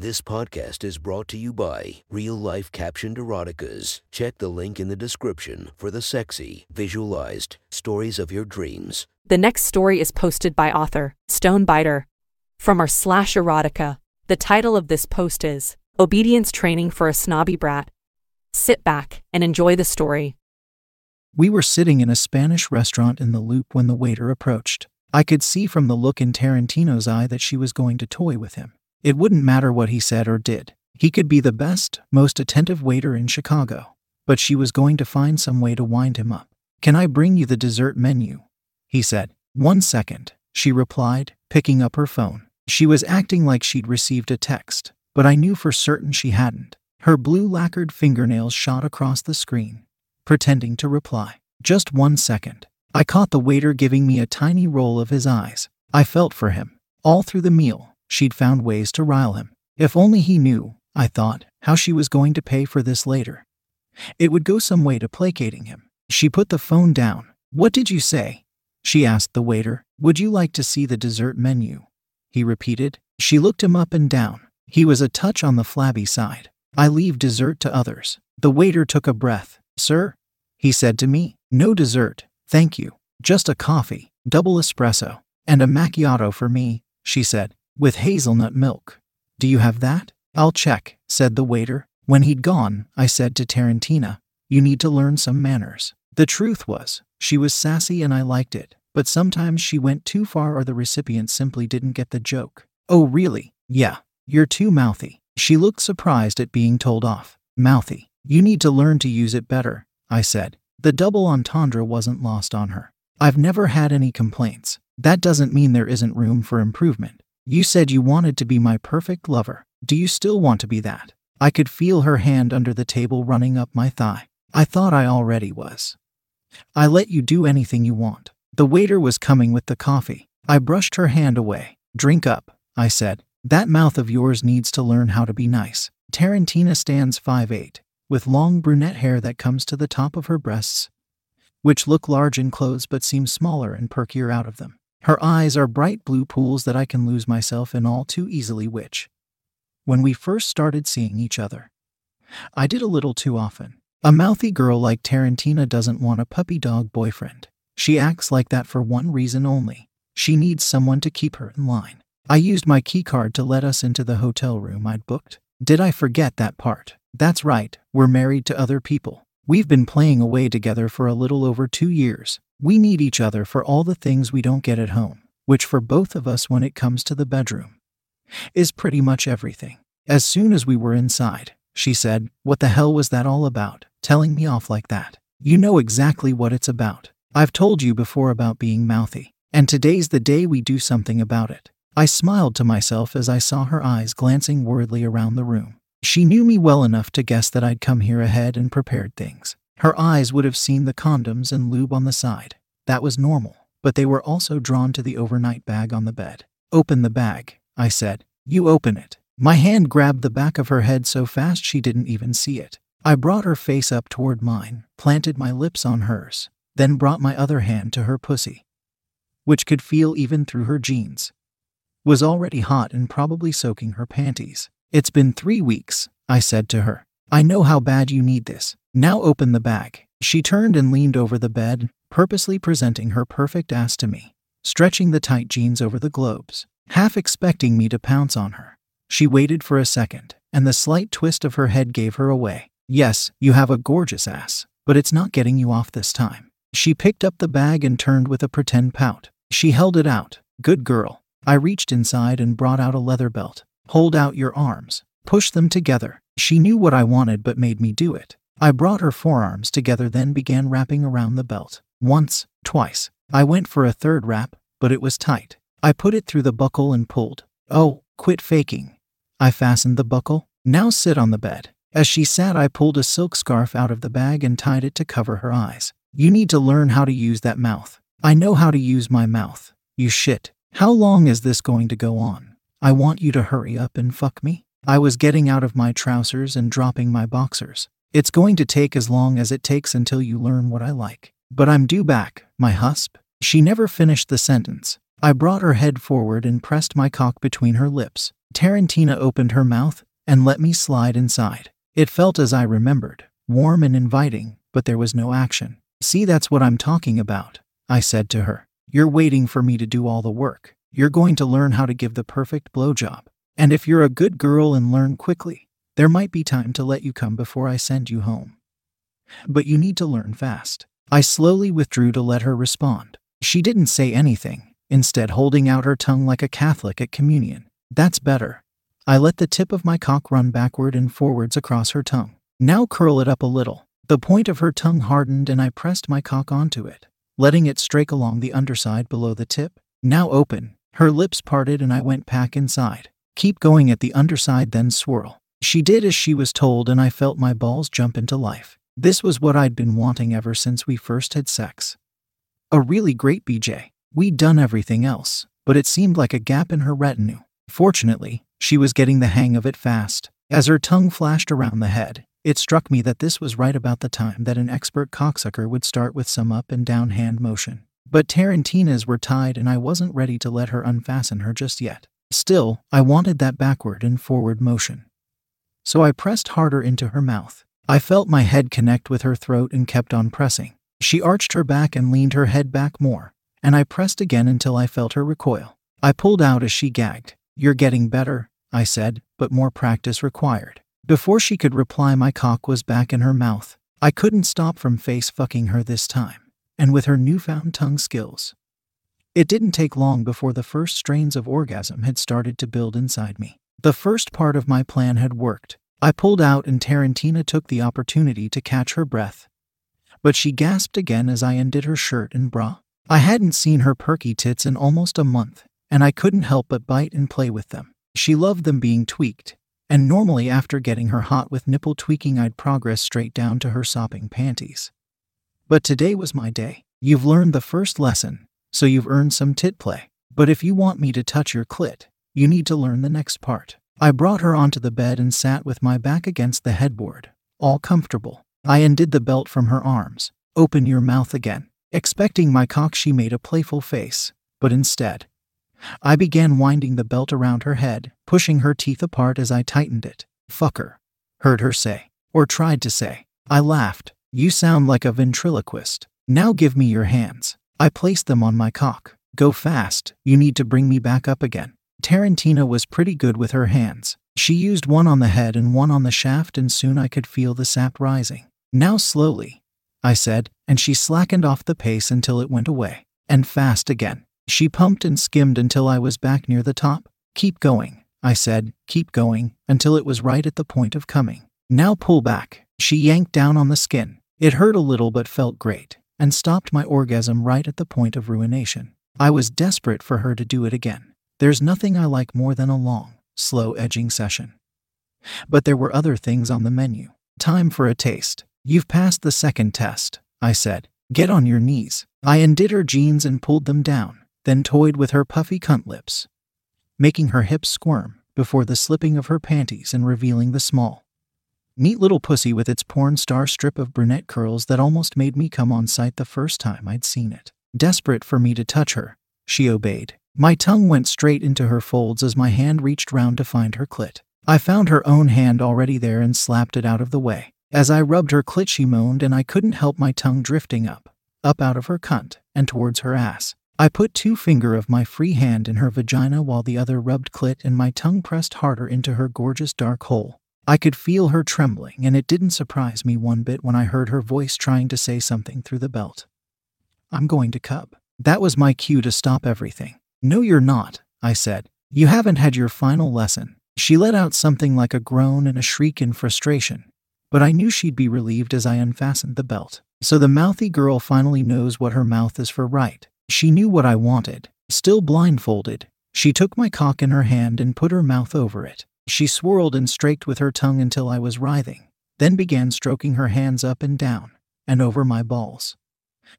This podcast is brought to you by Real Life Captioned Eroticas. Check the link in the description for the sexy, visualized stories of your dreams. The next story is posted by author Stonebiter from our slash erotica. The title of this post is Obedience Training for a Snobby Brat. Sit back and enjoy the story. We were sitting in a Spanish restaurant in the loop when the waiter approached. I could see from the look in Tarantina's eye that she was going to toy with him. It wouldn't matter what he said or did. He could be the best, most attentive waiter in Chicago. But she was going to find some way to wind him up. Can I bring you the dessert menu? He said. One second, she replied, picking up her phone. She was acting like she'd received a text, but I knew for certain she hadn't. Her blue lacquered fingernails shot across the screen, pretending to reply. Just one second. I caught the waiter giving me a tiny roll of his eyes. I felt for him. All through the meal, she'd found ways to rile him. If only he knew, I thought, how she was going to pay for this later. It would go some way to placating him. She put the phone down. What did you say? She asked the waiter. Would you like to see the dessert menu? He repeated. She looked him up and down. He was a touch on the flabby side. I leave dessert to others. The waiter took a breath. Sir? He said to me. No dessert, thank you. Just a coffee, double espresso, and a macchiato for me, she said with hazelnut milk. Do you have that? I'll check, said the waiter. When he'd gone, I said to Tarantina, You need to learn some manners. The truth was, she was sassy and I liked it, but sometimes she went too far or the recipient simply didn't get the joke. Oh, really? Yeah. You're too mouthy. She looked surprised at being told off. Mouthy. You need to learn to use it better, I said. The double entendre wasn't lost on her. I've never had any complaints. That doesn't mean there isn't room for improvement. You said you wanted to be my perfect lover. Do you still want to be that? I could feel her hand under the table running up my thigh. I thought I already was. I let you do anything you want. The waiter was coming with the coffee. I brushed her hand away. Drink up, I said. That mouth of yours needs to learn how to be nice. Tarantina stands five eight, with long brunette hair that comes to the top of her breasts, which look large in clothes but seem smaller and perkier out of them. Her eyes are bright blue pools that I can lose myself in all too easily, which, when we first started seeing each other, I did a little too often. A mouthy girl like Tarantina doesn't want a puppy dog boyfriend. She acts like that for one reason only she needs someone to keep her in line. I used my keycard to let us into the hotel room I'd booked. Did I forget that part? That's right, we're married to other people. We've been playing away together for a little over two years. We need each other for all the things we don't get at home, which for both of us, when it comes to the bedroom, is pretty much everything. As soon as we were inside, she said, What the hell was that all about, telling me off like that? You know exactly what it's about. I've told you before about being mouthy, and today's the day we do something about it. I smiled to myself as I saw her eyes glancing worriedly around the room. She knew me well enough to guess that I'd come here ahead and prepared things. Her eyes would have seen the condoms and lube on the side. That was normal, but they were also drawn to the overnight bag on the bed. Open the bag, I said. You open it. My hand grabbed the back of her head so fast she didn't even see it. I brought her face up toward mine, planted my lips on hers, then brought my other hand to her pussy, which could feel even through her jeans. Was already hot and probably soaking her panties. It's been three weeks, I said to her. I know how bad you need this. Now open the bag. She turned and leaned over the bed, purposely presenting her perfect ass to me, stretching the tight jeans over the globes, half expecting me to pounce on her. She waited for a second, and the slight twist of her head gave her away. Yes, you have a gorgeous ass, but it's not getting you off this time. She picked up the bag and turned with a pretend pout. She held it out. Good girl. I reached inside and brought out a leather belt. Hold out your arms. Push them together. She knew what I wanted but made me do it. I brought her forearms together, then began wrapping around the belt. Once, twice. I went for a third wrap, but it was tight. I put it through the buckle and pulled. Oh, quit faking. I fastened the buckle. Now sit on the bed. As she sat, I pulled a silk scarf out of the bag and tied it to cover her eyes. You need to learn how to use that mouth. I know how to use my mouth. You shit. How long is this going to go on? I want you to hurry up and fuck me. I was getting out of my trousers and dropping my boxers. It's going to take as long as it takes until you learn what I like. But I'm due back, my husp. She never finished the sentence. I brought her head forward and pressed my cock between her lips. Tarantina opened her mouth and let me slide inside. It felt as I remembered, warm and inviting, but there was no action. See, that's what I'm talking about, I said to her. You're waiting for me to do all the work. You're going to learn how to give the perfect blowjob. And if you're a good girl and learn quickly, there might be time to let you come before I send you home. But you need to learn fast. I slowly withdrew to let her respond. She didn't say anything, instead, holding out her tongue like a Catholic at communion. That's better. I let the tip of my cock run backward and forwards across her tongue. Now curl it up a little. The point of her tongue hardened and I pressed my cock onto it, letting it strake along the underside below the tip. Now open. Her lips parted and I went back inside. Keep going at the underside, then swirl. She did as she was told, and I felt my balls jump into life. This was what I'd been wanting ever since we first had sex. A really great BJ. We'd done everything else, but it seemed like a gap in her retinue. Fortunately, she was getting the hang of it fast. As her tongue flashed around the head, it struck me that this was right about the time that an expert cocksucker would start with some up and down hand motion. But Tarantina's were tied, and I wasn't ready to let her unfasten her just yet. Still, I wanted that backward and forward motion. So I pressed harder into her mouth. I felt my head connect with her throat and kept on pressing. She arched her back and leaned her head back more, and I pressed again until I felt her recoil. I pulled out as she gagged. You're getting better, I said, but more practice required. Before she could reply, my cock was back in her mouth. I couldn't stop from face fucking her this time, and with her newfound tongue skills. It didn't take long before the first strains of orgasm had started to build inside me. The first part of my plan had worked. I pulled out, and Tarantina took the opportunity to catch her breath. But she gasped again as I undid her shirt and bra. I hadn't seen her perky tits in almost a month, and I couldn't help but bite and play with them. She loved them being tweaked, and normally after getting her hot with nipple tweaking, I'd progress straight down to her sopping panties. But today was my day. You've learned the first lesson, so you've earned some tit play. But if you want me to touch your clit, you need to learn the next part. I brought her onto the bed and sat with my back against the headboard, all comfortable. I undid the belt from her arms. Open your mouth again. Expecting my cock, she made a playful face, but instead, I began winding the belt around her head, pushing her teeth apart as I tightened it. Fucker. Heard her say, or tried to say. I laughed. You sound like a ventriloquist. Now give me your hands. I placed them on my cock. Go fast, you need to bring me back up again. Tarantina was pretty good with her hands. She used one on the head and one on the shaft, and soon I could feel the sap rising. Now slowly, I said, and she slackened off the pace until it went away. And fast again. She pumped and skimmed until I was back near the top. Keep going, I said, keep going, until it was right at the point of coming. Now pull back. She yanked down on the skin. It hurt a little but felt great and stopped my orgasm right at the point of ruination. I was desperate for her to do it again. There's nothing I like more than a long, slow edging session. But there were other things on the menu. Time for a taste. You've passed the second test, I said. Get on your knees. I undid her jeans and pulled them down, then toyed with her puffy cunt lips, making her hips squirm before the slipping of her panties and revealing the small, Neat little pussy with its porn star strip of brunette curls that almost made me come on sight the first time I'd seen it. Desperate for me to touch her, she obeyed. My tongue went straight into her folds as my hand reached round to find her clit. I found her own hand already there and slapped it out of the way. As I rubbed her clit, she moaned, and I couldn't help my tongue drifting up, up out of her cunt, and towards her ass. I put two finger of my free hand in her vagina while the other rubbed clit and my tongue pressed harder into her gorgeous dark hole. I could feel her trembling, and it didn't surprise me one bit when I heard her voice trying to say something through the belt. I'm going to cub. That was my cue to stop everything. No, you're not, I said. You haven't had your final lesson. She let out something like a groan and a shriek in frustration, but I knew she'd be relieved as I unfastened the belt. So the mouthy girl finally knows what her mouth is for, right? She knew what I wanted. Still blindfolded, she took my cock in her hand and put her mouth over it. She swirled and straked with her tongue until I was writhing, then began stroking her hands up and down and over my balls,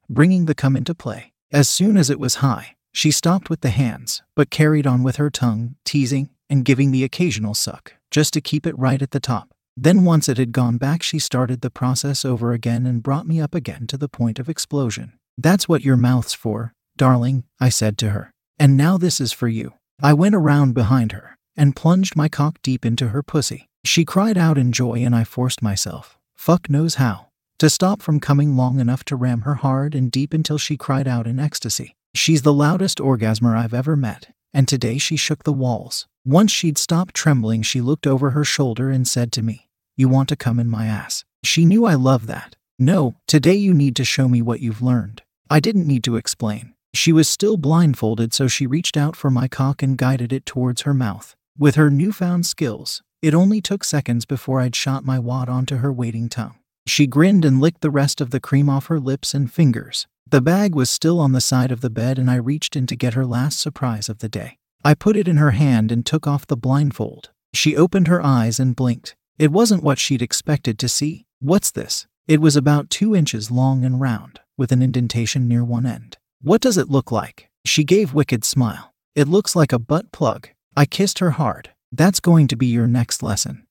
bringing the cum into play. As soon as it was high, she stopped with the hands, but carried on with her tongue, teasing and giving the occasional suck, just to keep it right at the top. Then, once it had gone back, she started the process over again and brought me up again to the point of explosion. That's what your mouth's for, darling, I said to her. And now this is for you. I went around behind her, and plunged my cock deep into her pussy. She cried out in joy, and I forced myself, fuck knows how, to stop from coming long enough to ram her hard and deep until she cried out in ecstasy. She's the loudest orgasmer I've ever met, and today she shook the walls. Once she'd stopped trembling, she looked over her shoulder and said to me, You want to come in my ass? She knew I loved that. No, today you need to show me what you've learned. I didn't need to explain. She was still blindfolded, so she reached out for my cock and guided it towards her mouth. With her newfound skills, it only took seconds before I'd shot my wad onto her waiting tongue. She grinned and licked the rest of the cream off her lips and fingers. The bag was still on the side of the bed, and I reached in to get her last surprise of the day. I put it in her hand and took off the blindfold. She opened her eyes and blinked. It wasn't what she'd expected to see. What's this? It was about two inches long and round, with an indentation near one end. What does it look like? She gave wicked smile. It looks like a butt plug. I kissed her hard. That's going to be your next lesson.